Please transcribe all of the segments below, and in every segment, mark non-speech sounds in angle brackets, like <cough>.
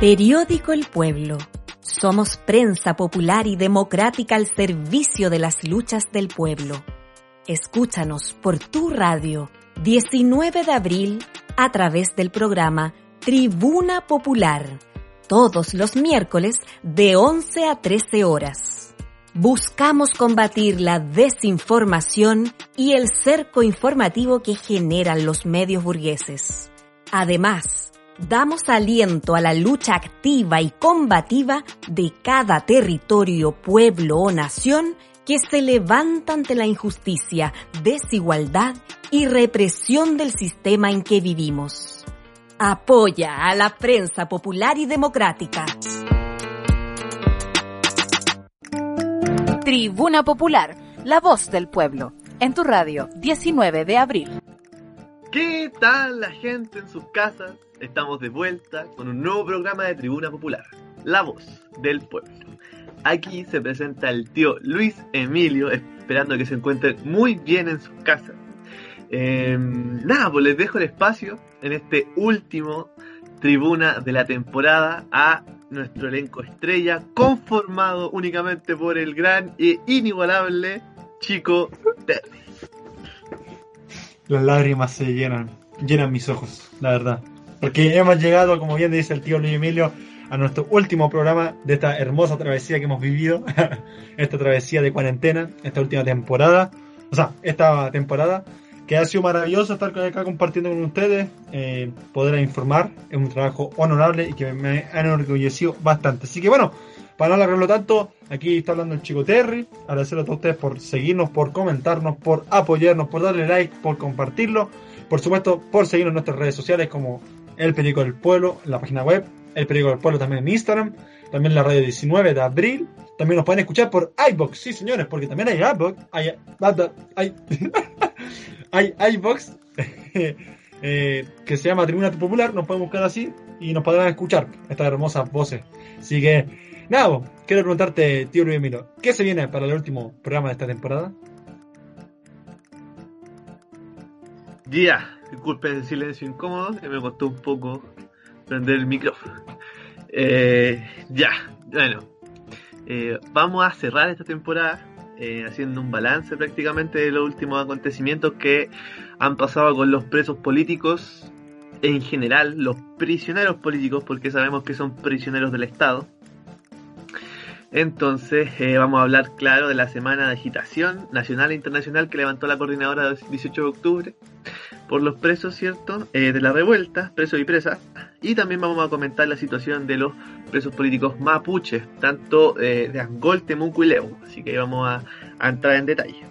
Periódico El Pueblo. Somos prensa popular y democrática al servicio de las luchas del pueblo. Escúchanos por tu radio 19 de abril a través del programa Tribuna Popular, todos los miércoles de 11 a 13 horas. Buscamos combatir la desinformación y el cerco informativo que generan los medios burgueses. Además, damos aliento a la lucha activa y combativa de cada territorio, pueblo o nación que se levanta ante la injusticia, desigualdad y represión del sistema en que vivimos. Apoya a la prensa popular y democrática. Tribuna Popular, la voz del pueblo, en tu radio, 19 de abril. ¿Qué tal la gente en sus casas? Estamos de vuelta con un nuevo programa de Tribuna Popular, La Voz del Pueblo. Aquí se presenta el tío Luis Emilio, esperando que se encuentren muy bien en sus casas. Em, nada, pues les dejo el espacio en este último tribuna de la temporada a nuestro elenco estrella, conformado únicamente por el gran e inigualable Chico Terry. Las lágrimas se llenan, llenan mis ojos, la verdad. Porque hemos llegado, como bien dice el tío Luis Emilio, a nuestro último programa de esta hermosa travesía que hemos vivido, <laughs> esta travesía de cuarentena, esta última temporada, o sea, esta temporada, que ha sido maravilloso estar acá compartiendo con ustedes, eh, poder informar, es un trabajo honorable y que me ha enorgullecido bastante. Así que bueno, para no alargarlo tanto, aquí está hablando el chico Terry. Agradecerle a todos ustedes por seguirnos, por comentarnos, por apoyarnos, por darle like, por compartirlo. Por supuesto, por seguirnos en nuestras redes sociales como El Periódico del Pueblo, la página web, El Periódico del Pueblo también en Instagram, también la radio 19 de abril. También nos pueden escuchar por iBox, sí señores, porque también hay iBox, hay, hay, <laughs> hay iBox, <laughs> eh, que se llama Tribuna Popular, nos pueden buscar así y nos podrán escuchar estas hermosas voces. Así que Nada, quiero preguntarte, tío Luis Emilio, ¿qué se viene para el último programa de esta temporada? Ya, disculpen el silencio incómodo, que me costó un poco prender el micrófono. Eh, ya, bueno, eh, vamos a cerrar esta temporada eh, haciendo un balance prácticamente de los últimos acontecimientos que han pasado con los presos políticos en general, los prisioneros políticos, porque sabemos que son prisioneros del Estado entonces eh, vamos a hablar, claro, de la semana de agitación nacional e internacional que levantó la coordinadora del 18 de octubre por los presos, ¿cierto? Eh, de la revuelta, presos y presas. Y también vamos a comentar la situación de los presos políticos mapuches, tanto eh, de Angol, Temuco y Leu. Así que vamos a entrar en detalle.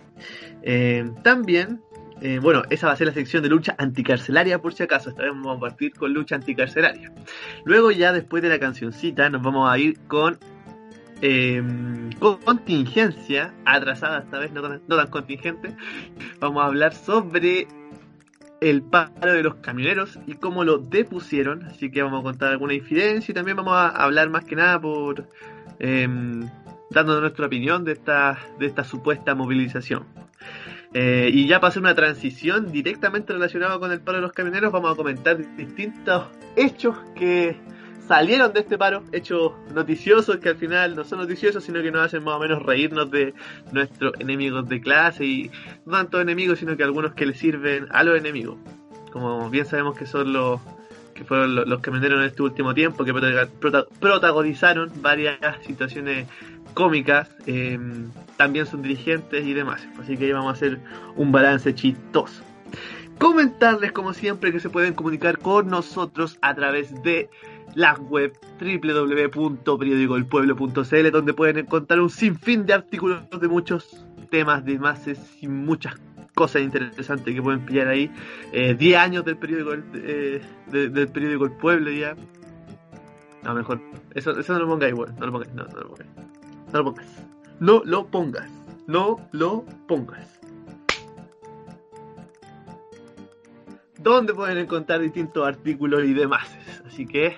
también bueno, esa va a ser la sección de lucha anticarcelaria por si acaso. Esta vez vamos a partir con lucha anticarcelaria. Luego ya después de la cancioncita nos vamos a ir con eh, contingencia, atrasada esta vez, no tan, contingente, vamos a hablar sobre el paro de los camioneros y cómo lo depusieron. Así que vamos a contar alguna infidencia y también vamos a hablar más que nada por eh, dando nuestra opinión de esta, de esta supuesta movilización. Eh, y ya para hacer una transición directamente relacionada con el paro de los camioneros, vamos a comentar distintos hechos que salieron de este paro, hechos noticiosos que al final no son noticiosos, sino que nos hacen más o menos reírnos de nuestros enemigos de clase y no tanto enemigos, sino que algunos que le sirven a los enemigos. Como bien sabemos que son los que fueron los, que camioneros en este último tiempo, que protagonizaron varias situaciones cómicas, em, también son dirigentes y demás. Así que ahí vamos a hacer un balance chistoso. Comentarles como siempre que se pueden comunicar con nosotros a través de la web www.periodicoelpueblo.cl donde pueden encontrar un sinfín de artículos de muchos temas, de más y muchas cosas interesantes que pueden pillar ahí. 10 eh, años del periódico eh, del periódico El Pueblo ya. Lo mejor, eso, eso no lo pongáis, no lo pongáis, no, no lo pongáis. No lo pongas. No lo pongas. No lo pongas. Donde pueden encontrar distintos artículos y demás. Así que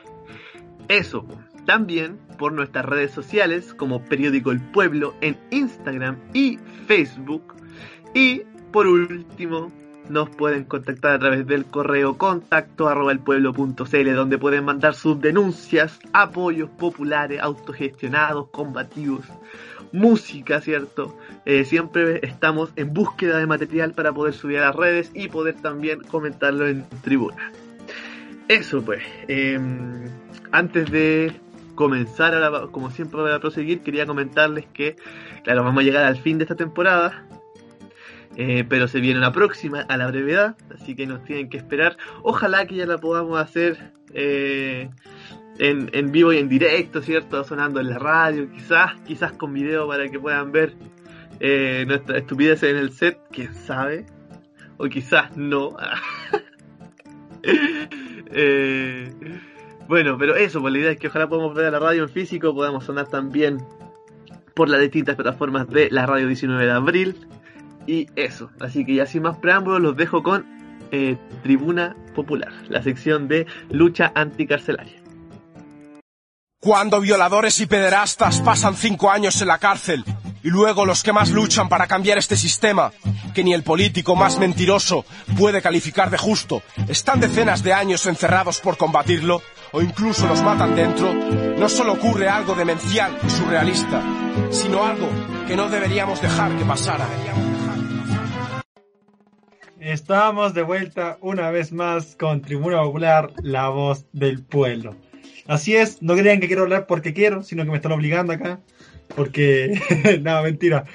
eso. También por nuestras redes sociales como Periódico El Pueblo en Instagram y Facebook. Y por último, nos pueden contactar a través del correo contacto arroba el pueblo.cl donde pueden mandar sus denuncias, apoyos populares, autogestionados, combativos, música, ¿cierto? Eh, siempre estamos en búsqueda de material para poder subir a las redes y poder también comentarlo en tribuna. Eso pues, em, antes de comenzar, como siempre para proseguir, quería comentarles que, claro, vamos a llegar al fin de esta temporada, eh, pero se viene la próxima a la brevedad, así que nos tienen que esperar. Ojalá que ya la podamos hacer eh, en, vivo y en directo, ¿cierto? Sonando en la radio, quizás, quizás con video para que puedan ver eh, nuestra estupidez en el set, quién sabe, o quizás no. <laughs> bueno, pero eso, pues la idea es que ojalá podamos ver a la radio en físico, podamos sonar también por las distintas plataformas de la radio 19 de abril, y eso, así que ya sin más preámbulos los dejo con eh, Tribuna Popular, la sección de lucha anticarcelaria. Cuando violadores y pederastas pasan cinco años en la cárcel y luego los que más luchan para cambiar este sistema, que ni el político más mentiroso puede calificar de justo, están decenas de años encerrados por combatirlo, o incluso los matan dentro, no solo ocurre algo demencial y surrealista, sino algo que no deberíamos dejar que pasara. Estamos de vuelta una vez más con Tribuna Popular, la voz del pueblo. Así es, no crean que quiero hablar porque quiero, sino que me están obligando acá. Porque, <laughs> nada, mentira.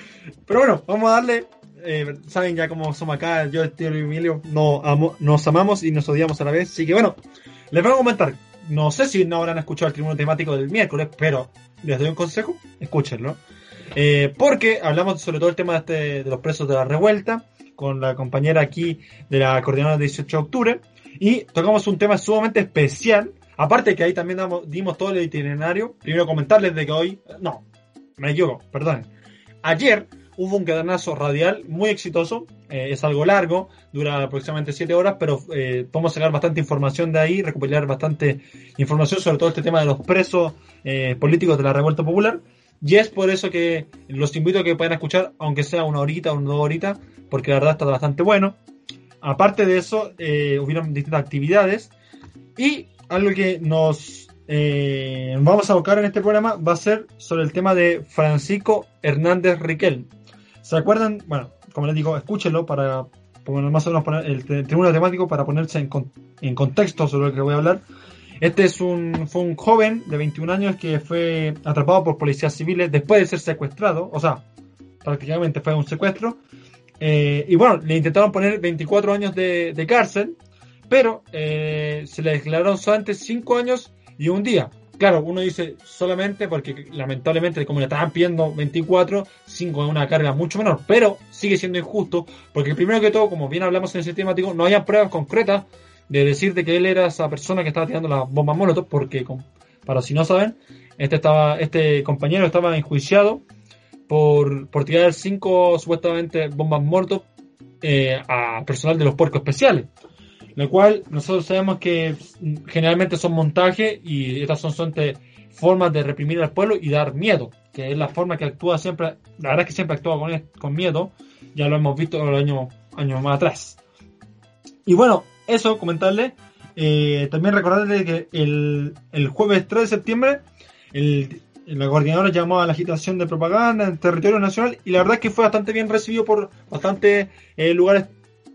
Pero bueno, vamos a darle. Eh, saben ya cómo somos acá, yo, tío y Emilio, no nos amamos y nos odiamos a la vez. Así que bueno, les voy a comentar. No sé si no habrán escuchado el tribuno temático del miércoles, pero les doy un consejo, escúchenlo. Eh, porque hablamos sobre todo el tema de, este, los presos de la revuelta con la compañera aquí de la coordinadora de 18 de octubre y tocamos un tema sumamente especial. Aparte que ahí también dimos todo el itinerario. Primero comentarles de que hoy, no, me equivoco, perdón. Ayer hubo un cadenazo radial muy exitoso. Eh, es algo largo, dura aproximadamente 7 horas, pero eh, podemos sacar bastante información de ahí, recopilar bastante información sobre todo este tema de los presos eh, políticos de la revuelta popular. Y es por eso que los invito a que puedan escuchar, aunque sea una horita o dos horitas, porque la verdad está bastante bueno. Aparte de eso, hubieron distintas actividades. Y algo que nos eh, vamos a abocar en este programa va a ser sobre el tema de Francisco Hernández Riquel. ¿Se acuerdan? Bueno, como les digo, escúchenlo para poner más o menos poner el, tribunal temático para ponerse en, en, contexto sobre lo que voy a hablar. Este es un, fue un joven de 21 años que fue atrapado por policías civiles después de ser secuestrado, o sea, prácticamente fue un secuestro. Eh, y bueno, le intentaron poner 24 años de, cárcel, pero eh, se le declararon solamente 5 años y un día. Claro, uno dice solamente porque lamentablemente como le estaban pidiendo 24, 5 es una carga mucho menor, pero sigue siendo injusto porque primero que todo, como bien hablamos en ese temático, no hay pruebas concretas de decir de que él era esa persona que estaba tirando las bombas molotov, porque para si no saben, este estaba, este compañero estaba enjuiciado por, por tirar cinco supuestamente bombas molotov eh, a personal de los puercos especiales. Lo cual nosotros sabemos que generalmente son montajes y estas son, son formas de reprimir al pueblo y dar miedo, que es la forma que actúa siempre, la verdad es que siempre actúa con, con miedo, ya lo hemos visto los años, años más atrás. Y bueno, eso, comentarle. Eh, también recordarle que el, el, jueves 3 de septiembre el, la coordinadora llamó a la agitación de propaganda en territorio nacional y la verdad es que fue bastante bien recibido por bastantes eh, lugares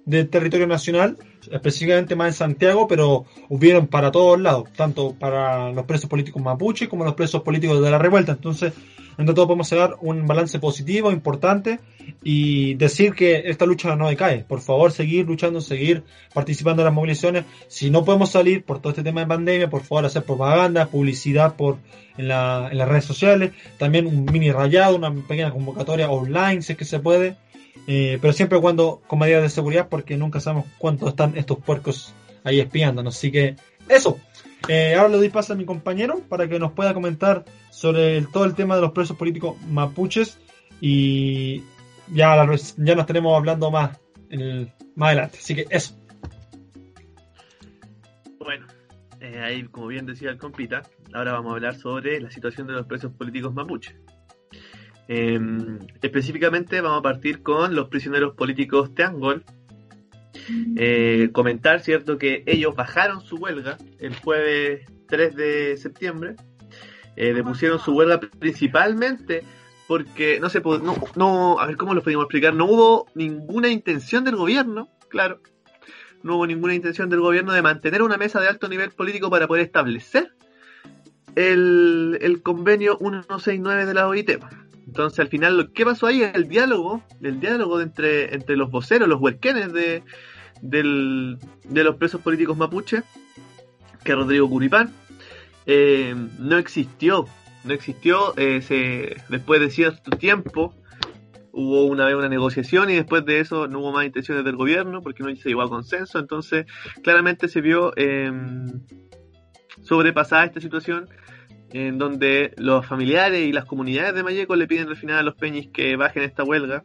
del territorio nacional, específicamente más en Santiago, pero hubieron para todos lados, tanto para los presos políticos mapuche como los presos políticos de la revuelta. Entonces, entre todo podemos dar un balance positivo, importante, y decir que esta lucha no decae. Por favor, seguir luchando, seguir participando en las movilizaciones. Si no podemos salir por todo este tema de pandemia, por favor, hacer propaganda, publicidad por en, la, en las redes sociales. También un mini rayado, una pequeña convocatoria online, si es que se puede. Eh, pero siempre cuando con medidas de seguridad porque nunca sabemos cuántos están estos puercos ahí espiándonos. Así que eso. Eh, ahora le doy paso a mi compañero para que nos pueda comentar sobre todo el tema de los presos políticos mapuches y ya, ya nos tenemos hablando más, más adelante. Así que eso. Bueno, eh, ahí como bien decía el compita, ahora vamos a hablar sobre la situación de los presos políticos mapuche. Eh, específicamente vamos a partir con los prisioneros políticos Teangol. Eh, comentar, ¿cierto?, que ellos bajaron su huelga el jueves 3 de septiembre. Eh, depusieron su huelga principalmente porque, no sé, no, no, a ver cómo lo podemos explicar, no hubo ninguna intención del gobierno, claro, no hubo ninguna intención del gobierno de mantener una mesa de alto nivel político para poder establecer el, el convenio 169 de la OIT. Entonces, al final, que pasó ahí el diálogo, el diálogo entre, entre los voceros, los huerquenes de, del- de los presos políticos mapuche, que Rodrigo Curipán, eh, no existió. No existió, eh, se, después de cierto tiempo, hubo una vez una negociación y después de eso no hubo más intenciones del gobierno porque no se llegó a consenso. Entonces, claramente se vio eh, sobrepasada esta situación en donde los familiares y las comunidades de Mayeco le piden al final a los peñis que bajen esta huelga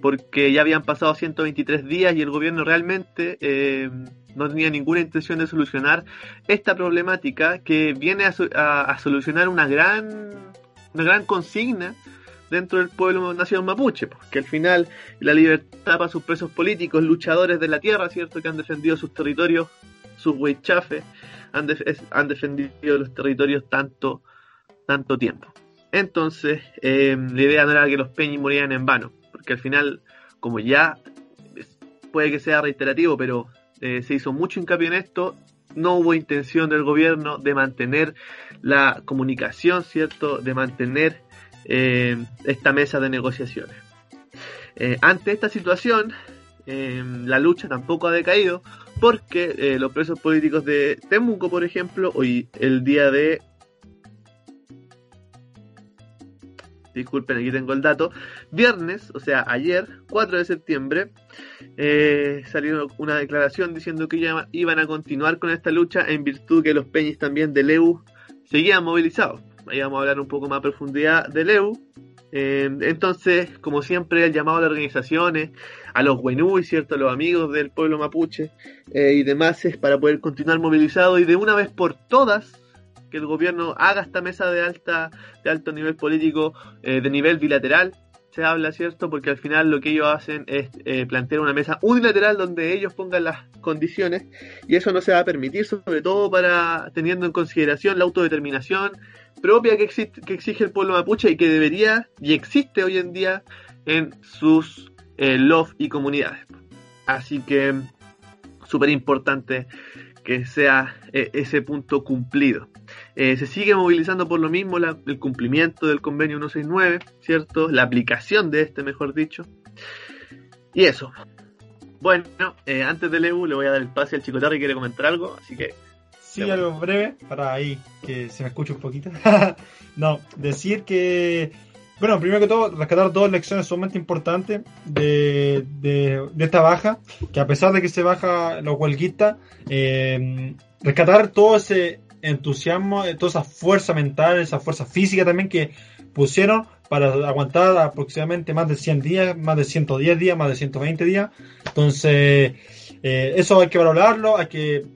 porque ya habían pasado 123 días y el gobierno realmente eh, no tenía ninguna intención de solucionar esta problemática que viene a, a solucionar una gran una gran consigna dentro del pueblo nación mapuche, porque al final la libertad para sus presos políticos, luchadores de la tierra, ¿cierto? Que han defendido sus territorios, sus huichafes, han, han defendido los territorios tanto, tanto tiempo. Entonces, eh, la idea no era que los peñis murieran en vano, porque al final, como ya puede que sea reiterativo, pero eh, se hizo mucho hincapié en esto, no hubo intención del gobierno de mantener la comunicación, ¿cierto? De mantener eh, esta mesa de negociaciones. Eh, ante esta situación, eh, la lucha tampoco ha decaído porque eh, los presos políticos de Temuco, por ejemplo, hoy el día de... Disculpen, aquí tengo el dato. Viernes, o sea, ayer, 4 de septiembre, eh, salió una declaración diciendo que ya iban a continuar con esta lucha en virtud que los peñis también del EU seguían movilizados. Ahí vamos a hablar un poco más a profundidad del EU. Eh, entonces, como siempre, el llamado a las organizaciones, a los Wenui, ¿cierto? A los amigos del pueblo mapuche eh, y demás es para poder continuar movilizado y de una vez por todas que el gobierno haga esta mesa de alta de alto nivel político eh, de nivel bilateral se habla cierto porque al final lo que ellos hacen es eh, plantear una mesa unilateral donde ellos pongan las condiciones y eso no se va a permitir sobre todo para teniendo en consideración la autodeterminación propia que, existe, que exige el pueblo mapuche y que debería y existe hoy en día en sus eh, y comunidades. Así que súper importante que sea eh, ese punto cumplido eh, se sigue movilizando por lo mismo la, el cumplimiento del convenio 169, ¿cierto? La aplicación de este, mejor dicho. Y eso. Bueno, eh, antes del EU le voy a dar el pase al Chico Tarri que quiere comentar algo, así que... Sí, algo breve, para ahí que se me escuche un poquito. <laughs> no, decir que, bueno, primero que todo, rescatar dos lecciones sumamente importantes de, de, de esta baja, que a pesar de que se baja los huelguistas, eh, rescatar todo ese entusiasmo, toda esa fuerza mental, esa fuerza física también que pusieron para aguantar aproximadamente más de 100 días, más de 110 días, más de 120 días. Entonces, eh, eso hay que valorarlo, hay que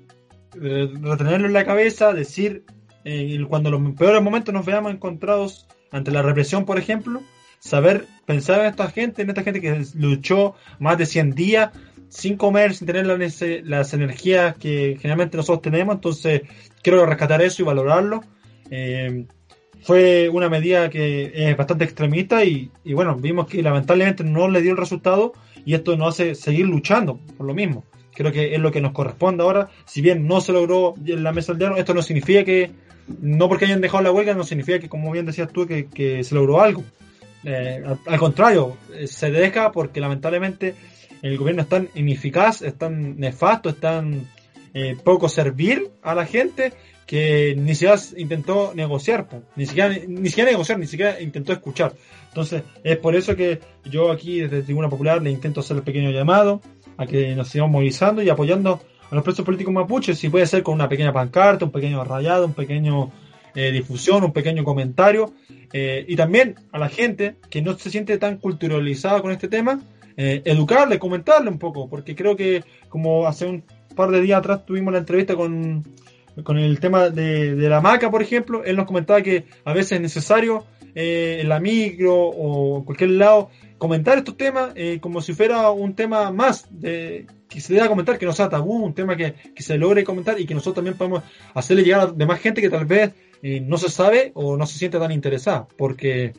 retenerlo en la cabeza, decir, eh, cuando los peores momentos nos veamos encontrados ante la represión, por ejemplo, saber pensar en esta gente, en esta gente que luchó más de 100 días sin comer, sin tener las, las energías que generalmente nosotros tenemos, entonces quiero rescatar eso y valorarlo. Eh, fue una medida que es bastante extremista y, y, bueno, vimos que lamentablemente no le dio el resultado y esto nos hace seguir luchando por lo mismo. Creo que es lo que nos corresponde ahora. Si bien no se logró en la mesa del diálogo, esto no significa que, no porque hayan dejado la huelga, no significa que, como bien decías tú, que, se logró algo. Eh, al, contrario, se deja porque lamentablemente el gobierno es tan ineficaz, es tan nefasto, es tan eh, poco servir a la gente que ni siquiera intentó negociar, ni siquiera, ni siquiera negociar, ni siquiera intentó escuchar. Entonces, es por eso que yo aquí desde Tribuna Popular le intento hacer el pequeño llamado a que nos sigamos movilizando y apoyando a los presos políticos mapuches, si puede ser con una pequeña pancarta, un pequeño rayado, un pequeño eh, difusión, un pequeño comentario, eh, y también a la gente que no se siente tan culturalizada con este tema, eh, educarle, comentarle un poco, porque creo que como hace un par de días atrás tuvimos la entrevista con con el tema de, la maca, por ejemplo, él nos comentaba que a veces es necesario eh, en la micro o en cualquier lado comentar estos temas eh, como si fuera un tema más de, que se dé a comentar, que no sea tabú, un tema que, se logre comentar y que nosotros también podemos hacerle llegar a demás gente que tal vez eh, no se sabe o no se siente tan interesada, porque,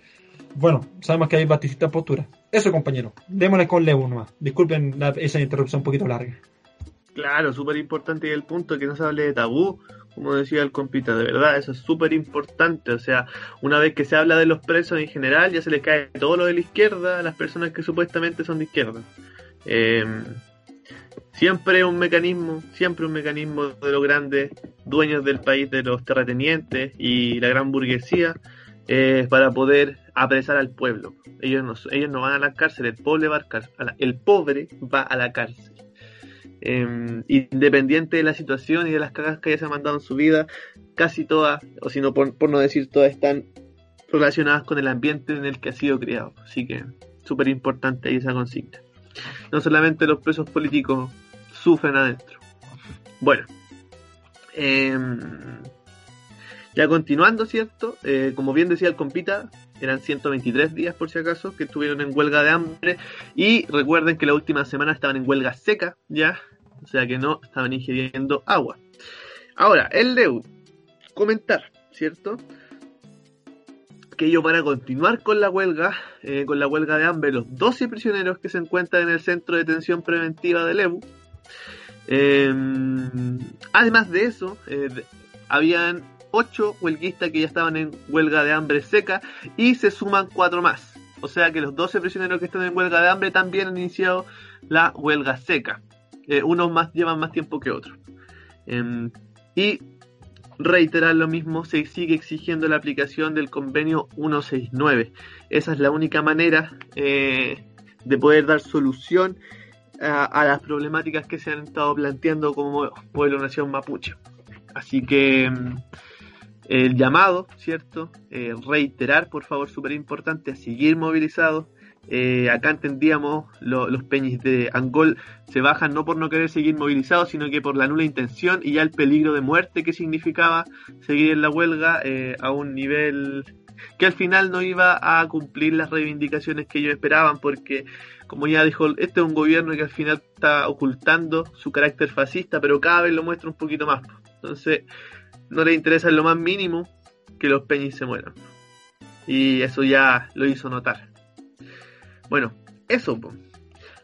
bueno, sabemos que hay distintas posturas. Eso, compañero, démosle con Leo nomás. Disculpen esa interrupción un poquito larga. Claro, súper importante el punto que no se hable de tabú, como decía el compita, de verdad, eso es súper importante. O sea, una vez que se habla de los presos en general, ya se les cae todo lo de la izquierda a las personas que supuestamente son de izquierda. Em, siempre un mecanismo, siempre un mecanismo de los grandes dueños del país, de los terratenientes y la gran burguesía, para poder apresar al pueblo. Ellos no, ellos no van a la cárcel, el pobre va a el pobre va a la cárcel. Em, independiente de la situación y de las cagas que haya se mandado en su vida, casi todas, o si no por, no decir todas, están relacionadas con el ambiente en el que ha sido criado. Así que súper importante ahí esa consigna. No solamente los presos políticos sufren adentro. Bueno, em, ya continuando, ¿cierto? Eh, como bien decía el compita, eran 123 días por si acaso que estuvieron en huelga de hambre y recuerden que la última semana estaban en huelga seca ya, o sea que no estaban ingiriendo agua. Ahora, el Leu, comentar, ¿cierto? Que ellos van a continuar con la huelga, eh, con la huelga de hambre, los 12 prisioneros que se encuentran en el centro de detención preventiva de Lebu. Em, además de eso, eh, habían 8 huelguistas que ya estaban en huelga de hambre seca y se suman 4 más. O sea que los 12 prisioneros que están en huelga de hambre también han iniciado la huelga seca. Unos más llevan más tiempo que otros. Em, y reiterar lo mismo, se sigue exigiendo la aplicación del convenio 169. Esa es la única manera eh, de poder dar solución a, a, las problemáticas que se han estado planteando como pueblo nación mapuche. Así que em, el llamado, ¿cierto? Eh, reiterar, por favor, súper importante, a seguir movilizados. Eh, acá entendíamos los peñis de Angol se bajan no por no querer seguir movilizados, sino que por la nula intención y ya el peligro de muerte que significaba seguir en la huelga eh, a un nivel que al final no iba a cumplir las reivindicaciones que ellos esperaban, porque como ya dijo, este es un gobierno que al final está ocultando su carácter fascista, pero cada vez lo muestra un poquito más. Entonces, no le interesa en lo más mínimo que los peñis se mueran. Y eso ya lo hizo notar. Bueno, eso.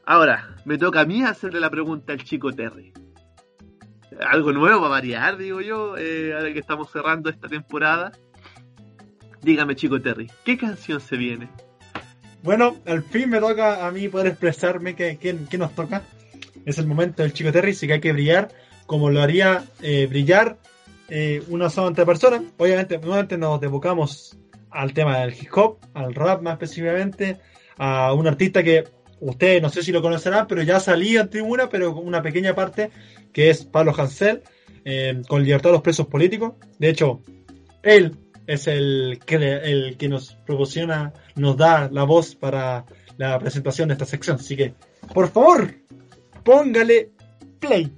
Ahora, me toca a mí hacerle la pregunta al chico Terry. Algo nuevo para variar, digo yo, eh, ahora que estamos cerrando esta temporada. Dígame, chico Terry, ¿qué canción se viene? Bueno, al fin me toca a mí poder expresarme qué, qué, nos toca. Es el momento del chico Terry, así que hay que brillar como lo haría eh, brillar eh, una sola persona. Obviamente, nuevamente nos devocamos al tema del hip hop, al rap más específicamente, a un artista que ustedes no sé si lo conocerán, pero ya salía en tribuna, pero con una pequeña parte, que es Pablo Hansel, eh, con libertad de los presos políticos. De hecho, él es el que, el que nos proporciona, nos da la voz para la presentación de esta sección. Así que, por favor, póngale play.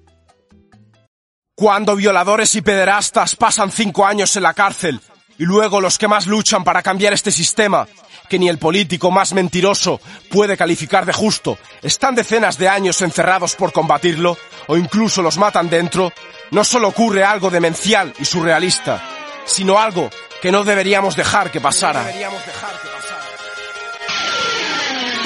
Cuando violadores y pederastas pasan cinco años en la cárcel y luego los que más luchan para cambiar este sistema, que ni el político más mentiroso puede calificar de justo, están decenas de años encerrados por combatirlo o incluso los matan dentro, no solo ocurre algo demencial y surrealista, sino algo que no deberíamos dejar que pasara.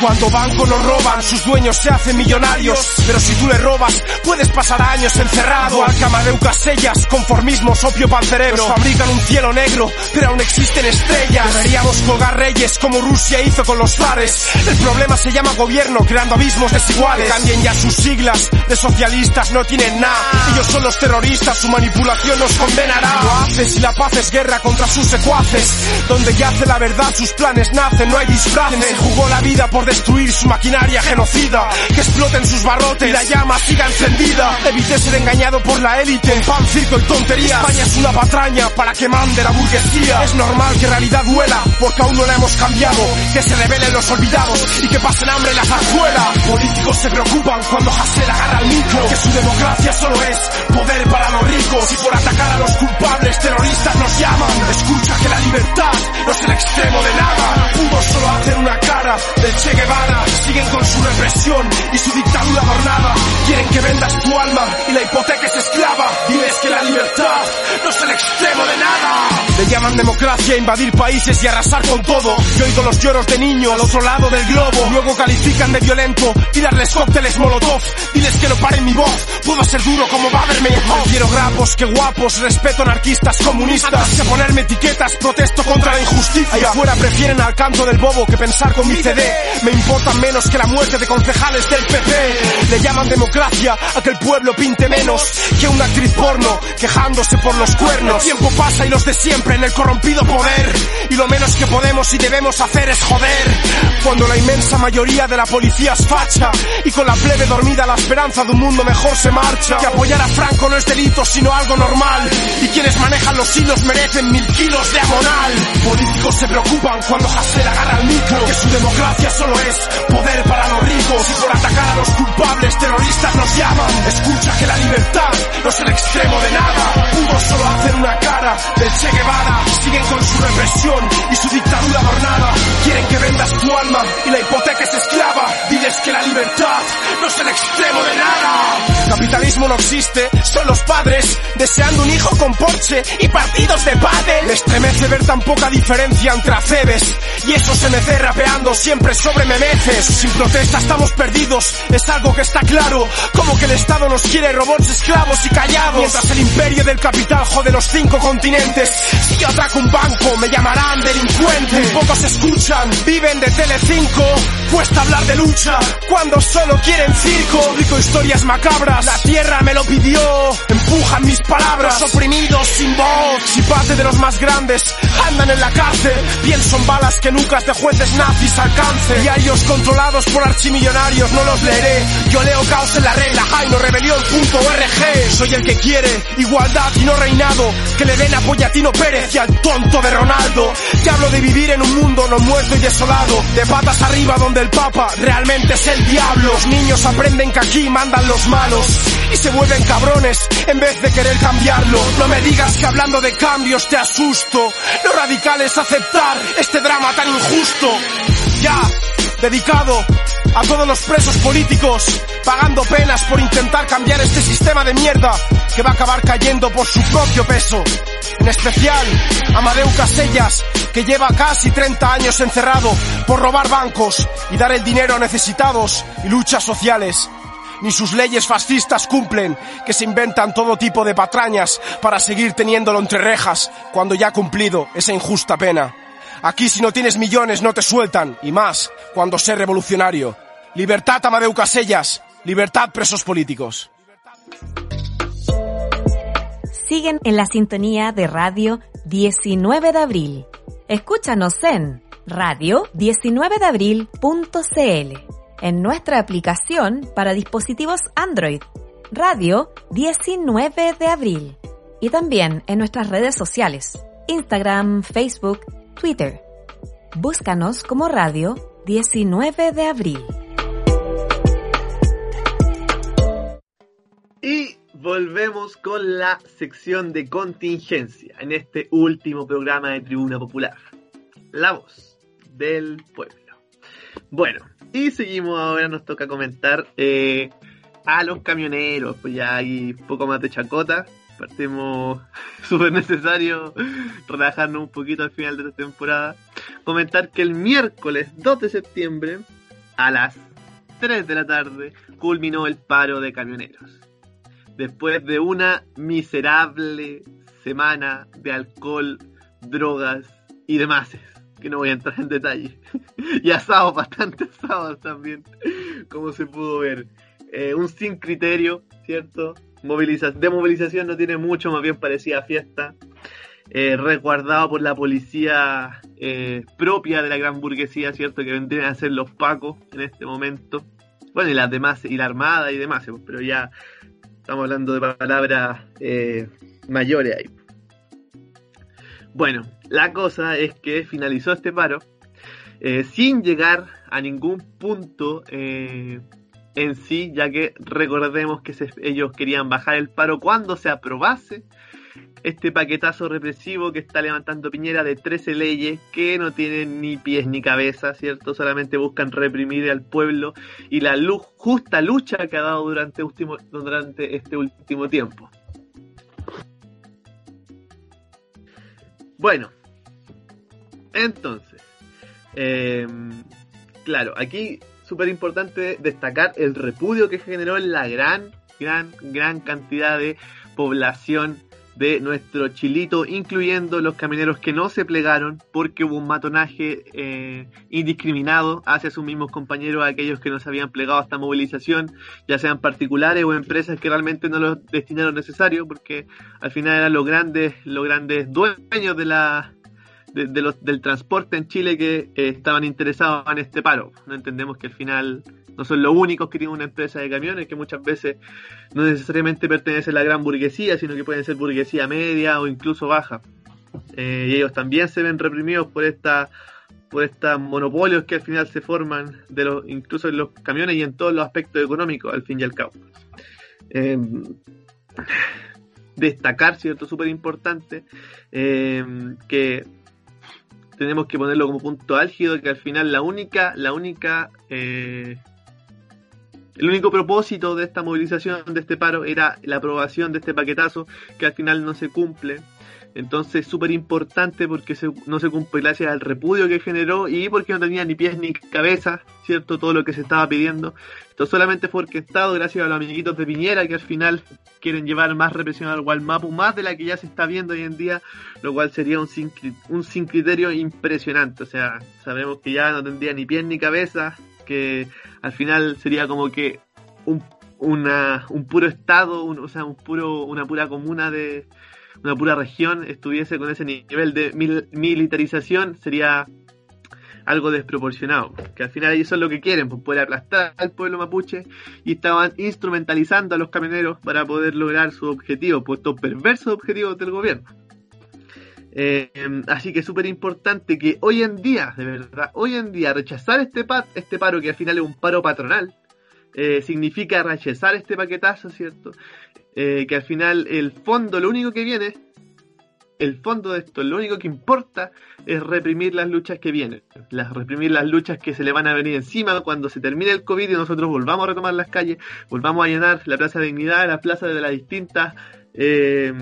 Cuando banco nos roban, sus dueños se hacen millonarios. Pero si tú le robas, puedes pasar años encerrado. Al Camadeu Casellas, conformismos, opio para el cerebro. Fabrican un cielo negro, pero aún existen estrellas. Deberíamos colgar reyes como Rusia hizo con los zares. El problema se llama gobierno, creando abismos desiguales. Cambien ya sus siglas, de socialistas no tienen nada. Ellos son los terroristas, su manipulación nos condenará. Lo haces y la paz es guerra contra sus secuaces. Donde yace la verdad, sus planes nacen, no hay disfraces. Se jugó la vida por destruir su maquinaria genocida. Que exploten sus barrotes y la llama siga encendida. Evite ser engañado por la élite, pan, circo y tonterías. España es una patraña para que mande la burguesía. Es normal que realidad duela, porque aún no la hemos cambiado. Que se revelen los olvidados y que pasen hambre en la zarzuela. Políticos se preocupan cuando Hassel agarra el micro. Que su democracia solo es poder para los ricos. Y por atacar a los culpables terroristas nos llaman. Escucha que la libertad no es el extremo de nada. Pudo solo hacer una cara del Che Siguen con su represión y su dictadura adornada. Quieren que vendas tu alma y la hipoteca es esclava. Diles que la libertad no es el extremo de nada. Le llaman democracia, invadir países y arrasar con todo. Yo oigo los lloros de niño al otro lado del globo. Luego califican de violento, tirarles cócteles molotov. Diles que no paren mi voz, puedo ser duro como Badermeyerhoff. Quiero grapos, que guapos, respeto anarquistas, comunistas. Antes de ponerme etiquetas, protesto contra la injusticia. Allá afuera prefieren al canto del bobo que pensar con mi CD. Me importa menos que la muerte de concejales del PP. Le llaman democracia a que el pueblo pinte menos que una actriz porno quejándose por los cuernos. El tiempo pasa y los de siempre en el corrompido poder. Y lo menos que podemos y debemos hacer es joder. Cuando la inmensa mayoría de la policía es facha y con la plebe dormida la esperanza de un mundo mejor se marcha. Que apoyar a Franco no es delito sino algo normal. Y quienes manejan los hilos merecen mil kilos de amonal. Políticos se preocupan cuando Hassel agarra el micro. Que su democracia solo es poder para los ricos. Y por atacar a los culpables terroristas nos llaman. Escucha que la libertad no es el extremo de nada. Pudo solo hacer una cara del Che Guevara. Siguen con su represión y su dictadura adornada. Quieren que vendas tu alma y la hipoteca es esclava. Diles que la libertad no es el extremo de nada. Capitalismo no existe, son los padres deseando un hijo con Porsche y partidos de pádel. Me estremece ver tan poca diferencia entre acebes y eso se me rapeando siempre sobre memeces. Sin protesta estamos perdidos, es algo que está claro. Como que el Estado nos quiere robots esclavos y callados. Mientras el imperio del capital jode los cinco continentes. Si yo ataco un banco me llamarán delincuente. Pocos escuchan, viven de Telecinco. Cuesta hablar de lucha cuando solo quieren circo. Explico historias macabras, la tierra me lo pidió. Empujan mis palabras, oprimidos sin voz. Si parte de los más grandes andan en la cárcel, pienso en balas que nunca de jueces nazis alcance. Diarios controlados por archimillonarios, no los leeré. Yo leo caos en la regla, Jaino Rebelión.org. Soy el que quiere igualdad y no reinado. Que le den apoyo a Tino Pérez y al tonto de Ronaldo. Te hablo de vivir en un mundo no muerto y desolado. De patas arriba donde el Papa realmente es el diablo. Los niños aprenden que aquí mandan los malos. Y se vuelven cabrones en vez de querer cambiarlo. No me digas que hablando de cambios te asusto. Lo radical es aceptar este drama tan injusto. Ya, dedicado a todos los presos políticos, pagando penas por intentar cambiar este sistema de mierda que va a acabar cayendo por su propio peso. En especial, Amadeu Casellas, que lleva casi 30 años encerrado por robar bancos y dar el dinero a necesitados y luchas sociales. Ni sus leyes fascistas cumplen, que se inventan todo tipo de patrañas para seguir teniéndolo entre rejas cuando ya ha cumplido esa injusta pena. Aquí si no tienes millones no te sueltan, y más cuando sé revolucionario. Libertad Amadeu Casellas, libertad presos políticos. Siguen en la sintonía de Radio 19 de Abril. Escúchanos en radio19deabril.cl, en nuestra aplicación para dispositivos Android, Radio 19 de Abril, y también en nuestras redes sociales, Instagram, Facebook, Twitter. Búscanos como Radio 19 de Abril. Y volvemos con la sección de contingencia en este último programa de Tribuna Popular. La voz del pueblo. Bueno, y seguimos ahora, nos toca comentar eh, a los camioneros, pues ya hay poco más de chacota. Partimos <laughs> súper necesario relajarnos un poquito al final de la temporada. Comentar que el miércoles 2 de septiembre a las 3 de la tarde culminó el paro de camioneros. Después de una miserable semana de alcohol, drogas y demás, que no voy a entrar en detalle, <laughs> y asados, bastante asados también, como se pudo ver. Eh, un sin criterio, ¿cierto? Moviliza de movilización no tiene mucho, más bien parecía fiesta. Eh, resguardado por la policía eh, propia de la gran burguesía, ¿cierto? Que vendrían a ser los pacos en este momento. Bueno, y las demás, y la armada y demás, pero ya estamos hablando de palabras eh, mayores ahí. Bueno, la cosa es que finalizó este paro eh, sin llegar a ningún punto eh, en sí, ya que recordemos que ellos querían bajar el paro cuando se aprobase este paquetazo represivo que está levantando Piñera de 13 leyes que no tienen ni pies ni cabeza, ¿cierto? Solamente buscan reprimir al pueblo y la lu- justa lucha que ha dado durante, durante este último tiempo. Bueno, entonces, eh, claro, aquí súper importante destacar el repudio que generó la gran, gran, gran cantidad de población de nuestro chilito, incluyendo los camioneros que no se plegaron porque hubo un matonaje eh, indiscriminado hacia sus mismos compañeros, aquellos que no se habían plegado a esta movilización, ya sean particulares o empresas que realmente no los destinaron necesario, porque al final eran los grandes, los grandes dueños de la de, los, del transporte en Chile que eh, estaban interesados en este paro. No entendemos que al final no son los únicos que tienen una empresa de camiones, que muchas veces no necesariamente pertenece a la gran burguesía, sino que pueden ser burguesía media o incluso baja. Eh, y ellos también se ven reprimidos por esta por estos monopolios que al final se forman de los incluso en los camiones y en todos los aspectos económicos al fin y al cabo. Eh, destacar, ¿cierto? Súper importante, eh, que tenemos que ponerlo como punto álgido, que al final la única, la única, eh, el único propósito de esta movilización, de este paro, era la aprobación de este paquetazo, que al final no se cumple. Entonces, súper importante porque se- no se cumple gracias al repudio que generó y porque no tenía ni pies ni cabeza, ¿cierto? Todo lo que se estaba pidiendo. Esto solamente fue orquestado gracias a los amiguitos de Piñera que al final quieren llevar más represión al Gualmapu, más de la que ya se está viendo hoy en día, lo cual sería un sin, un sin criterio impresionante. O sea, sabemos que ya no tendría ni pies ni cabeza, que al final sería como que un, una, un puro estado, un- o sea, un puro, una pura comuna de una pura región estuviese con ese nivel de mil- militarización, sería algo desproporcionado. Que al final eso es lo que quieren, pues poder aplastar al pueblo mapuche y estaban instrumentalizando a los camioneros para poder lograr su objetivo, pues estos perversos objetivos del gobierno. Eh, así que es súper importante que hoy en día, de verdad, hoy en día rechazar este, pa- este paro, que al final es un paro patronal, eh, significa rechazar este paquetazo, ¿cierto? Eh, que al final el fondo, lo único que viene, el fondo de esto, lo único que importa es reprimir las luchas que vienen, las, reprimir las luchas que se le van a venir encima cuando se termine el COVID y nosotros volvamos a retomar las calles, volvamos a llenar la Plaza de Dignidad, la plaza de las distintas eh,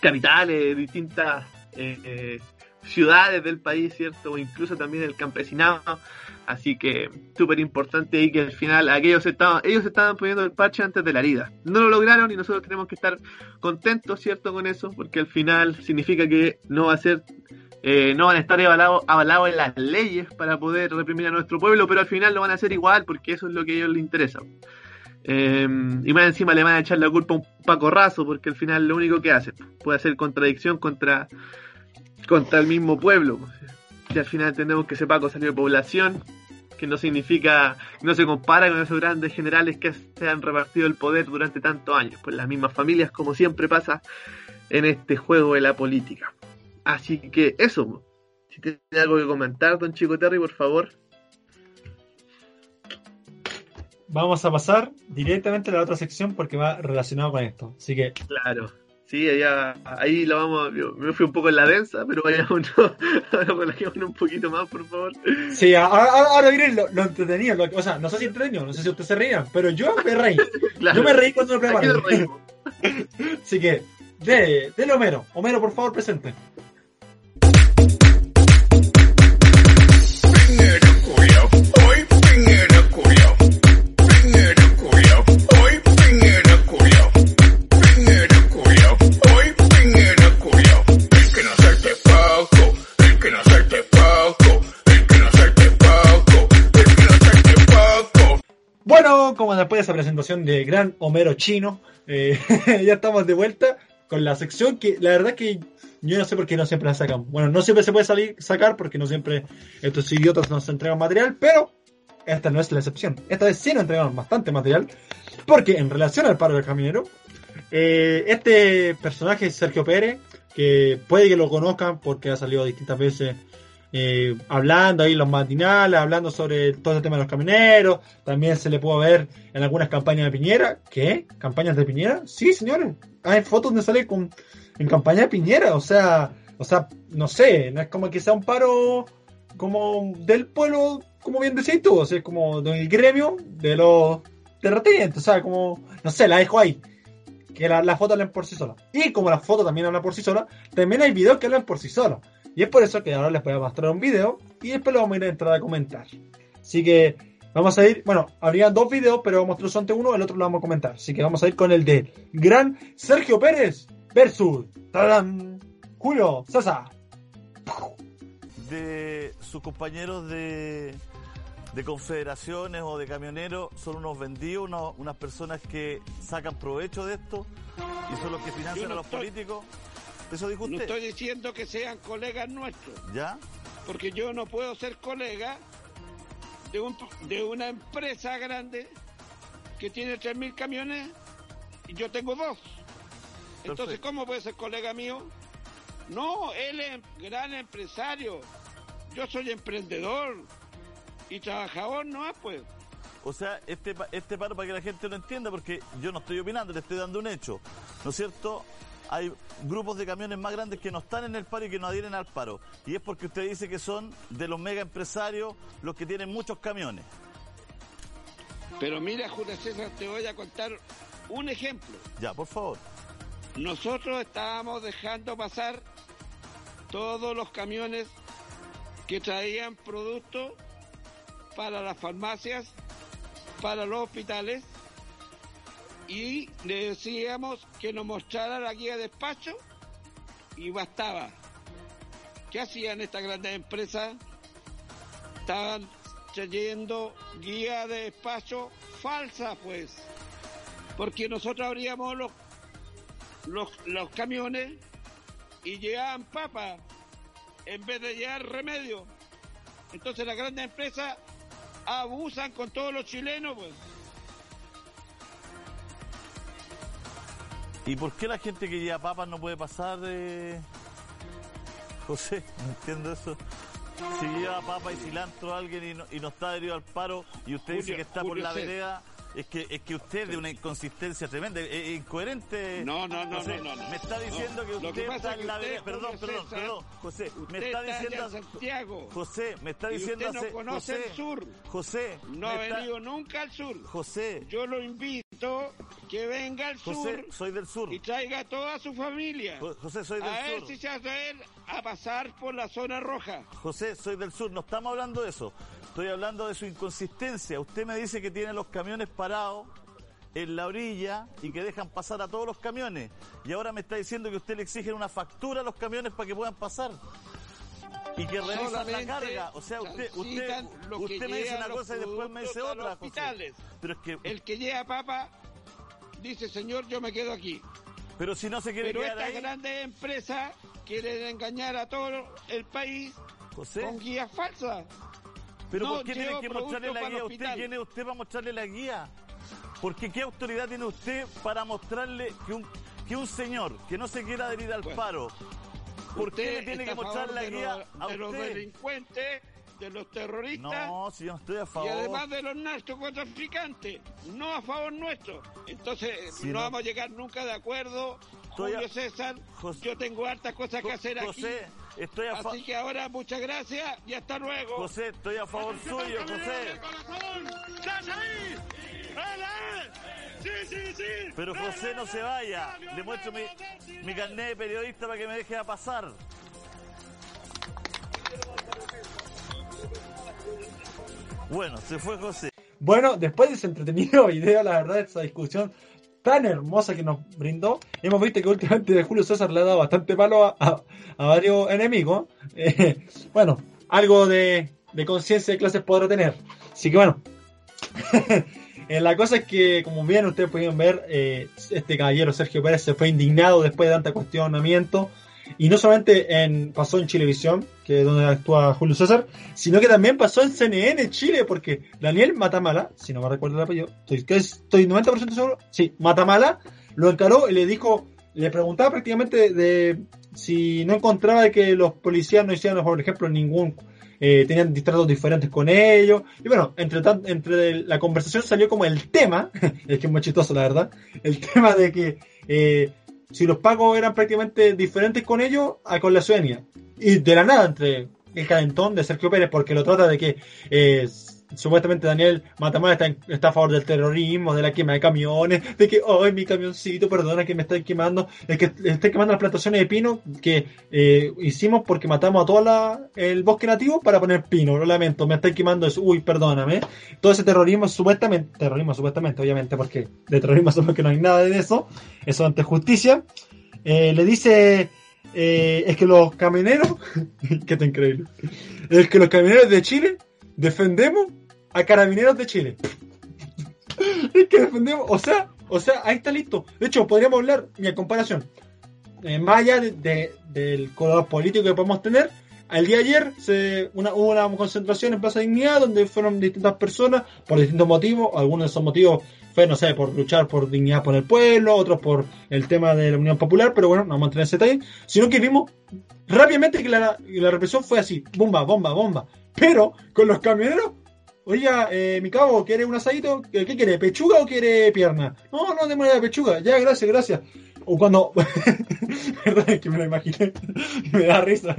capitales, distintas eh, ciudades del país, ¿cierto? O incluso también el campesinado. Así que súper importante ahí que al final aquellos estaban, ellos estaban poniendo el parche antes de la herida. No lo lograron y nosotros tenemos que estar contentos, ¿cierto? Con eso, porque al final significa que no va a ser, eh, no van a estar avalados avalados en las leyes para poder reprimir a nuestro pueblo, pero al final lo van a hacer igual porque eso es lo que a ellos les interesa. Eh, y más encima le van a echar la culpa a un Paco Razo, porque al final lo único que hace puede hacer contradicción contra, contra el mismo pueblo. Y al final entendemos que ese Paco salió de población, que no significa, no se compara con esos grandes generales que se han repartido el poder durante tantos años, pues las mismas familias, como siempre pasa en este juego de la política. Así que eso, si tiene algo que comentar, don Chico Terry, por favor. Vamos a pasar directamente a la otra sección porque va relacionado con esto. Así que Claro. Sí, allá, ahí lo vamos. Yo me fui un poco en la densa, pero vayamos <laughs> ahora relajémonos un poquito más, por favor. Sí, ahora, ahora- viene lo, lo entretenido. lo- o sea, no sé si entretenido, no sé si ustedes se reían, pero yo me reí. <laughs> Claro. Yo me reí cuando lo preparé. <laughs> Así que, de, dele Homero. Homero, por favor, presente. Como después de esa presentación de gran Homero chino, eh, <laughs> ya estamos de vuelta con la sección que la verdad que yo no sé por qué no siempre la sacan. Bueno, no siempre se puede salir, sacar porque no siempre estos idiotas nos entregan material, pero esta no es la excepción. Esta vez sí nos entregaron bastante material porque en relación al paro del camionero, eh, este personaje Sergio Pérez, que puede que lo conozcan porque ha salido distintas veces eh, hablando ahí en los matinales, hablando sobre todo el tema de los camioneros. También se le pudo ver en algunas campañas de Piñera. ¿Qué? ¿Campañas de Piñera? Sí, señores. Hay fotos donde sale con, en campaña de Piñera. O sea, o sea, no sé, no es como que sea un paro como del pueblo, como bien decís tú, o sea, es como del gremio de los terratenientes. O sea, como, no sé, la dejo ahí. Que las la fotos hablan por sí solas. Y como las fotos también hablan por sí solas, también hay videos que hablan por sí solas. Y es por eso que ahora les voy a mostrar un video y después lo vamos a ir a entrar a comentar. Así que vamos a ir, bueno, habría dos videos, pero vamos a mostrar solamente uno, el otro lo vamos a comentar. Así que vamos a ir con el de Gran Sergio Pérez versus ¡Tarán! Julio César. De sus compañeros de, de confederaciones o de camioneros son unos vendidos, unos- unas personas que sacan provecho de esto y son los que financian a los estoy- políticos. Eso dijo No estoy diciendo que sean colegas nuestros, ¿Ya? porque yo no puedo ser colega de, un, de una empresa grande que tiene 3.000 camiones y yo tengo dos. Entonces, Perfecto. ¿cómo puede ser colega mío? No, él es gran empresario. Yo soy emprendedor y trabajador, no es pues. O sea, este, este paro para que la gente lo entienda, porque yo no estoy opinando, le estoy dando un hecho. ¿No es cierto? Hay grupos de camiones más grandes que no están en el paro y que no adhieren al paro. Y es porque usted dice que son de los mega empresarios los que tienen muchos camiones. Pero mira, Julio César, te voy a contar un ejemplo. Ya, por favor. Nosotros estábamos dejando pasar todos los camiones que traían productos para las farmacias, para los hospitales, y le decíamos que nos mostrara la guía de despacho y bastaba. ¿Qué hacían estas grandes empresas? Estaban trayendo guía de despacho falsa, pues. Porque nosotros abríamos los los, los camiones y llevaban papa en vez de llevar remedio. Entonces las grandes empresas abusan con todos los chilenos, pues. ¿Y por qué la gente que lleva papas no puede pasar de... José, no entiendo eso. Si lleva papa y cilantro a alguien y no, y no está adherido al paro y usted dice que está por la vereda, es que es que usted de una inconsistencia tremenda, es, incoherente. No, no, no, José, no, no, no. Me está diciendo que usted que está en la vereda. Perdón, perdón, César, perdón. José, me está diciendo... en Santiago. José, me está diciendo usted no hace- conoce José, el sur. José, No ha está- venido nunca al sur. José, Yo lo invito que venga al José, sur soy del sur. y traiga a toda su familia. Jo- José, soy del A ver sur. si se atreve a pasar por la zona roja. José, soy del sur, no estamos hablando de eso. Estoy hablando de su inconsistencia. Usted me dice que tiene los camiones parados en la orilla y que dejan pasar a todos los camiones. Y ahora me está diciendo que usted le exigen una factura a los camiones para que puedan pasar. Y que revisan la carga. O sea, usted, usted, usted me dice una cosa y después me dice otra. José. Pero es que, El que lleva papa dice, señor, yo me quedo aquí. pero si no se quiere Pero quedar estas ahí, grandes empresas quieren engañar a todo el país José. con guías falsas. Pero No, ¿por qué tiene que mostrarle la guía a usted? ¿Quién es usted para mostrarle la guía? Porque ¿qué autoridad tiene usted para mostrarle que un, que un señor que no se quiera adherir al Bueno, paro, ¿por qué Usted le tiene que mostrar la guía los- a de los usted? delincuentes, de los terroristas No, si yo no estoy a y favor. además de los narcotraficantes, no a favor nuestro. Entonces Si no, no- vamos a llegar nunca de acuerdo. Estoy a- Julio César, José- yo tengo hartas cosas que hacer aquí. José, estoy a favor. Así que ahora muchas gracias y hasta luego. José, estoy a favor suyo, José. Pero José no se vaya. Le muestro mi, mi carnet de periodista para que me deje a pasar. Bueno, se fue José. Bueno, después de ese entretenido <laughs> video, la verdad, esa discusión tan hermosa que nos brindó, hemos visto que últimamente Julio César le ha dado bastante palo a, a- a varios enemigos. Eh, bueno, algo de, de conciencia de clases podrá tener. Así que bueno, <laughs> Eh, la cosa es que, como bien ustedes pudieron ver, eh, este caballero Sergio Pérez se fue indignado después de tanto cuestionamiento. Y no solamente en, pasó en Chilevisión, que es donde actúa Julio César, sino que también pasó en CNN Chile, porque Daniel Matamala, si no me recuerdo el apellido, estoy, estoy 90% seguro, sí, Matamala lo encaró y le dijo, le preguntaba prácticamente de si no encontraba que los policías no hicieran, por ejemplo, ningún eh, tenían distratos diferentes con ellos. Y bueno, entre, entre la conversación salió como el tema, <laughs> es que es muy chistoso la verdad, el tema de que eh, si los pagos eran prácticamente diferentes con ellos a con la ciudadanía. Y de la nada, entre el calentón de Sergio Pérez, porque lo trata de que eh, supuestamente Daniel Matamala está, está, a favor del terrorismo, de la quema de camiones, de que, ay, mi camioncito, perdona que me está quemando, es que estoy quemando las plantaciones de pino que eh, hicimos porque matamos a todo el bosque nativo para poner pino, lo lamento, me estoy quemando eso, uy, perdóname. Todo ese terrorismo, supuestamente, terrorismo supuestamente, obviamente, porque de terrorismo <laughs> somos que no hay nada de eso, eso ante justicia, eh, le dice... Eh, es que los camioneros, <laughs> que está increíble, es que los camioneros de Chile defendemos a Carabineros de Chile. <laughs> es que defendemos, o sea, o sea, ahí está listo. De hecho, podríamos hablar, mi comparación, eh, más allá de, del color político que podemos tener, al día de ayer se, una, hubo una concentración en Plaza Dignidad donde fueron distintas personas por distintos motivos. Algunos de esos motivos fue, no sé, por luchar por dignidad por el pueblo, otros por el tema de la Unión Popular, pero bueno, no vamos a entrar en ese detalle. Sino que vimos rápidamente que la, la represión fue así, bomba, bomba, bomba. Pero con los camioneros Oiga, eh, mi cabo, ¿quiere un asadito? ¿Qué, quiere? ¿Pechuga o quiere pierna? No, no, démosle la pechuga. Ya, gracias, gracias. O cuando. <laughs> Perdón, es que me lo imaginé. <laughs> me da risa.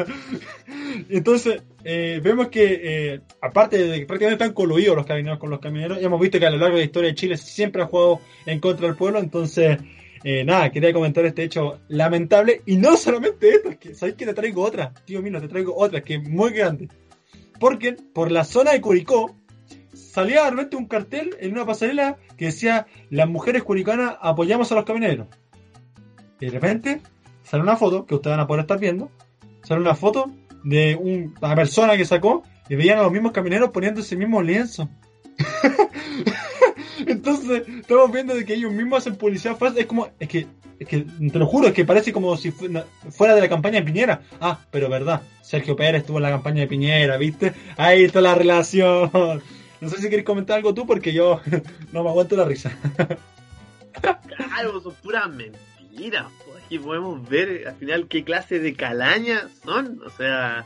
Entonces, eh, vemos que, eh, aparte de que prácticamente están coludidos los camineros con los camioneros, ya hemos visto que a lo largo de la historia de Chile siempre ha jugado en contra del pueblo. Entonces, eh, nada, quería comentar este hecho lamentable. Y no solamente esto, es que, ¿sabéis que te traigo otra? Tío mío, te traigo otra, que es muy grande. Porque por la zona de Curicó, salía de repente un cartel en una pasarela que decía las mujeres curicanas apoyamos a los camioneros. Y de repente sale una foto que ustedes van a poder estar viendo. Sale una foto de una persona que sacó y veían a los mismos camioneros poniendo ese mismo lienzo. <laughs> Entonces, estamos viendo de que ellos mismos hacen publicidad falsa. Es como, es que, es que, te lo juro, es que parece como si fuera de la campaña de Piñera. Ah, pero verdad, Sergio Pérez estuvo en la campaña de Piñera, ¿viste? Ahí está la relación. No sé si quieres comentar algo tú porque yo <laughs> no me aguanto la risa. claro, son puras mentiras. Aquí podemos ver al final qué clase de calañas son. O sea,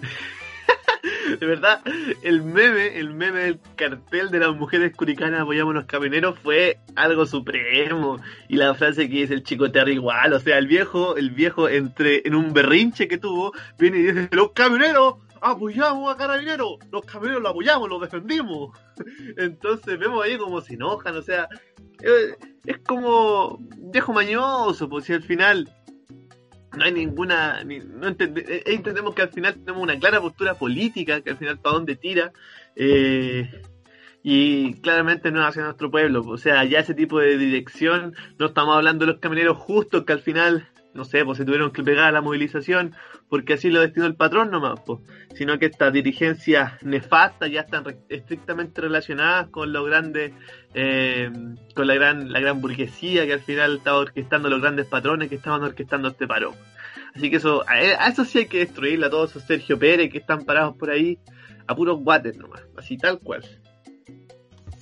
<laughs> de verdad, el meme, el meme del cartel de las mujeres curicanas apoyamos a los camioneros fue algo supremo. Y la frase que dice el chico Terry igual, o sea, el viejo, el viejo entre en un berrinche que tuvo, viene y dice, los camioneros apoyamos a Carabineros, los camioneros lo apoyamos, los defendimos. <laughs> Entonces vemos ahí como se enojan, o sea, eh, es como viejo mañoso, pues si al final no hay ninguna, no eh, entendemos que al final tenemos una clara postura política, que al final para dónde tira, eh, y claramente no es hacia nuestro pueblo, o sea, ya ese tipo de dirección, no estamos hablando de los camioneros justos que al final no sé, pues se tuvieron que pegar a la movilización porque así lo destinó el patrón nomás, pues, sino que estas dirigencias nefastas ya están estrictamente relacionadas con los grandes, eh, con la gran, la gran burguesía que al final estaba orquestando los grandes patrones que estaban orquestando este paro. Así que eso, a, eso sí hay que destruirla, a todos esos Sergio Pérez que están parados por ahí, a puros guates nomás, así tal cual.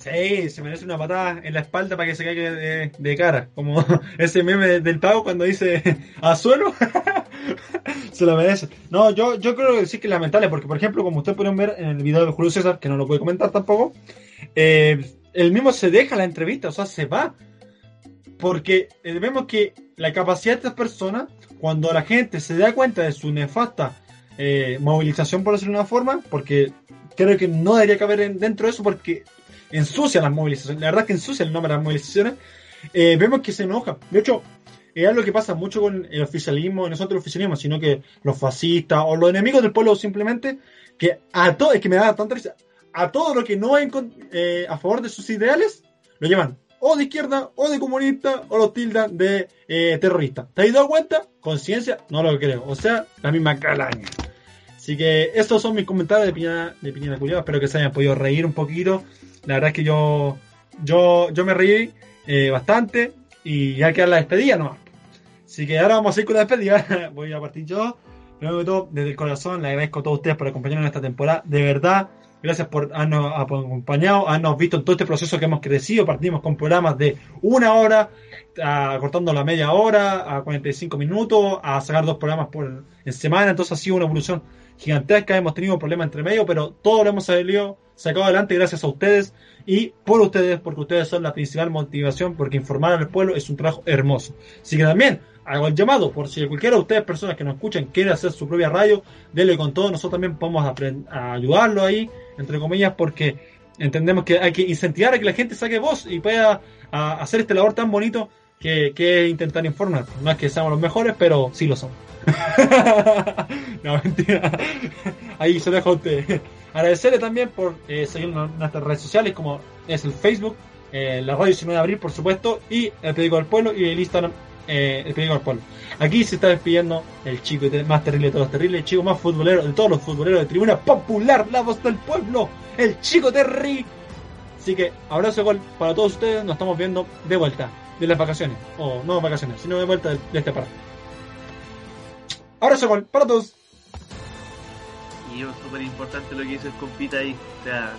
Sí, se merece una patada en la espalda para que se caiga de, cara. Como <laughs> ese meme del pago cuando dice <laughs> a suelo. <laughs> se lo merece. No, yo, yo creo que sí que es lamentable, porque por ejemplo, como ustedes pueden ver en el video de Julio César, que no lo puede comentar tampoco, eh, el mismo se deja la entrevista, o sea, se va. Porque eh, vemos que la capacidad de estas personas, cuando la gente se da cuenta de su nefasta eh, movilización, por decirlo de una forma, porque creo que no debería caber dentro de eso, porque ensucia las movilizaciones. La verdad es que ensucia el nombre de las movilizaciones. Eh, vemos que se enoja. De hecho, es algo que pasa mucho con el oficialismo, no solo el oficialismo, sino que los fascistas o los enemigos del pueblo simplemente, que a todo, es que me da tanta risa, a todo lo que no es eh, a favor de sus ideales, lo llaman o de izquierda, o de comunista, o los tildan de eh, terrorista. ¿Te has dado cuenta? Conciencia, no lo creo. O sea, la misma calaña. Así que estos son mis comentarios de Piñera, de Espero que se hayan podido reír un poquito. La verdad es que yo yo, yo me reí eh, bastante y ya queda la despedida nomás. Así que ahora vamos a ir con la despedida. <laughs> Voy a partir yo. Primero que todo, desde el corazón, le agradezco a todos ustedes por acompañarnos en esta temporada. De verdad, gracias por habernos acompañado, habernos visto en todo este proceso que hemos crecido. Partimos con programas de una hora, a, cortando la media hora, a 45 minutos, a sacar dos programas por en semana. Entonces ha sido una evolución gigantesca. Hemos tenido problemas entre medio, pero todo lo hemos salido, sacado adelante gracias a ustedes y por ustedes, porque ustedes son la principal motivación, porque informar al pueblo es un trabajo hermoso. Así que también hago el llamado, por si cualquiera de ustedes, personas que nos escuchan, quiere hacer su propia radio, denle con todo, nosotros también podemos a ayudarlo ahí, entre comillas, porque entendemos que hay que incentivar a que la gente saque voz y pueda hacer este labor tan bonito que, que intentar informar. No es que seamos los mejores, pero sí lo somos. <laughs> no, mentira. Ahí se deja usted. Agradecerle también por eh, seguirnos en nuestras redes sociales, como es el Facebook, eh, la radio 19 de abril, por supuesto, y el Periódico del Pueblo y el Instagram, eh, el Periódico del Pueblo. Aquí se está despidiendo el chico más terrible de todos los terribles, el chico más futbolero de todos los futboleros de tribuna popular, la voz del pueblo, el chico Terry. Así que abrazo gol para todos ustedes, nos estamos viendo de vuelta de las vacaciones, o no vacaciones, sino de vuelta de, de este parque. Abrazo gol para todos. Y es súper importante lo que dice el compita ahí. O sea,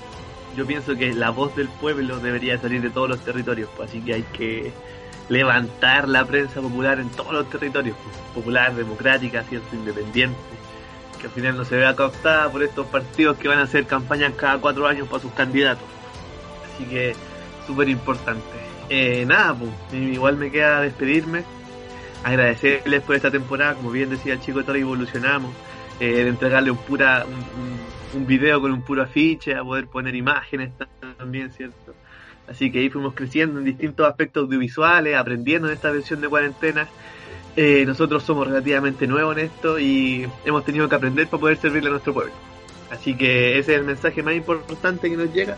yo pienso que la voz del pueblo debería salir de todos los territorios, pues, así que hay que levantar la prensa popular en todos los territorios, pues, popular, democrática, cierto, independiente, que al final no se vea cooptada por estos partidos que van a hacer campañas cada cuatro años para sus candidatos. Así que súper importante. Eh, nada, pues, igual me queda despedirme, agradecerles por esta temporada, como bien decía el chico, todo evolucionamos, eh, de entregarle un pura un, un, video con un puro afiche, a poder poner imágenes también, ¿cierto? Así que ahí fuimos creciendo en distintos aspectos audiovisuales, aprendiendo en esta versión de cuarentena. Eh, nosotros somos relativamente nuevos en esto y hemos tenido que aprender para poder servirle a nuestro pueblo. Así que ese es el mensaje más importante que nos llega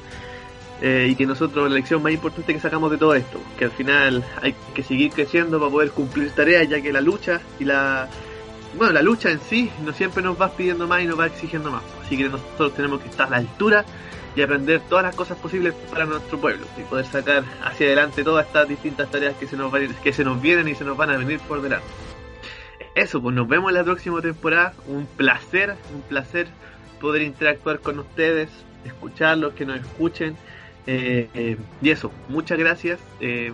eh, y que nosotros la lección más importante que sacamos de todo esto, que al final hay que seguir creciendo para poder cumplir tareas, ya que la lucha y la bueno, la lucha en sí no siempre nos va pidiendo más y nos va exigiendo más. Así que nosotros tenemos que estar a la altura y aprender todas las cosas posibles para nuestro pueblo y poder sacar hacia adelante todas estas distintas tareas que se nos van, que se nos vienen y se nos van a venir por delante. Eso, pues nos vemos en la próxima temporada. Un placer, un placer poder interactuar con ustedes, escucharlos, que nos escuchen. Eh, y eso, muchas gracias. Eh,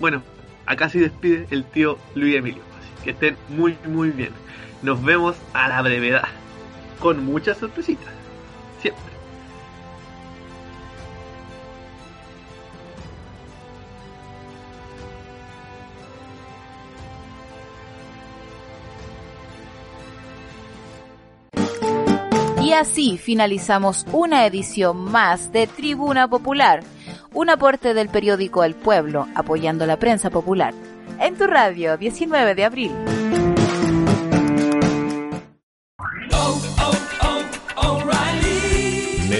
bueno, acá se despide el tío Luis Emilio. Que estén muy, muy bien. Nos vemos a la brevedad. Con muchas sorpresitas. Siempre. Y así finalizamos una edición más de Tribuna Popular, un aporte del periódico El Pueblo apoyando la prensa popular. En tu radio, 19 de abril.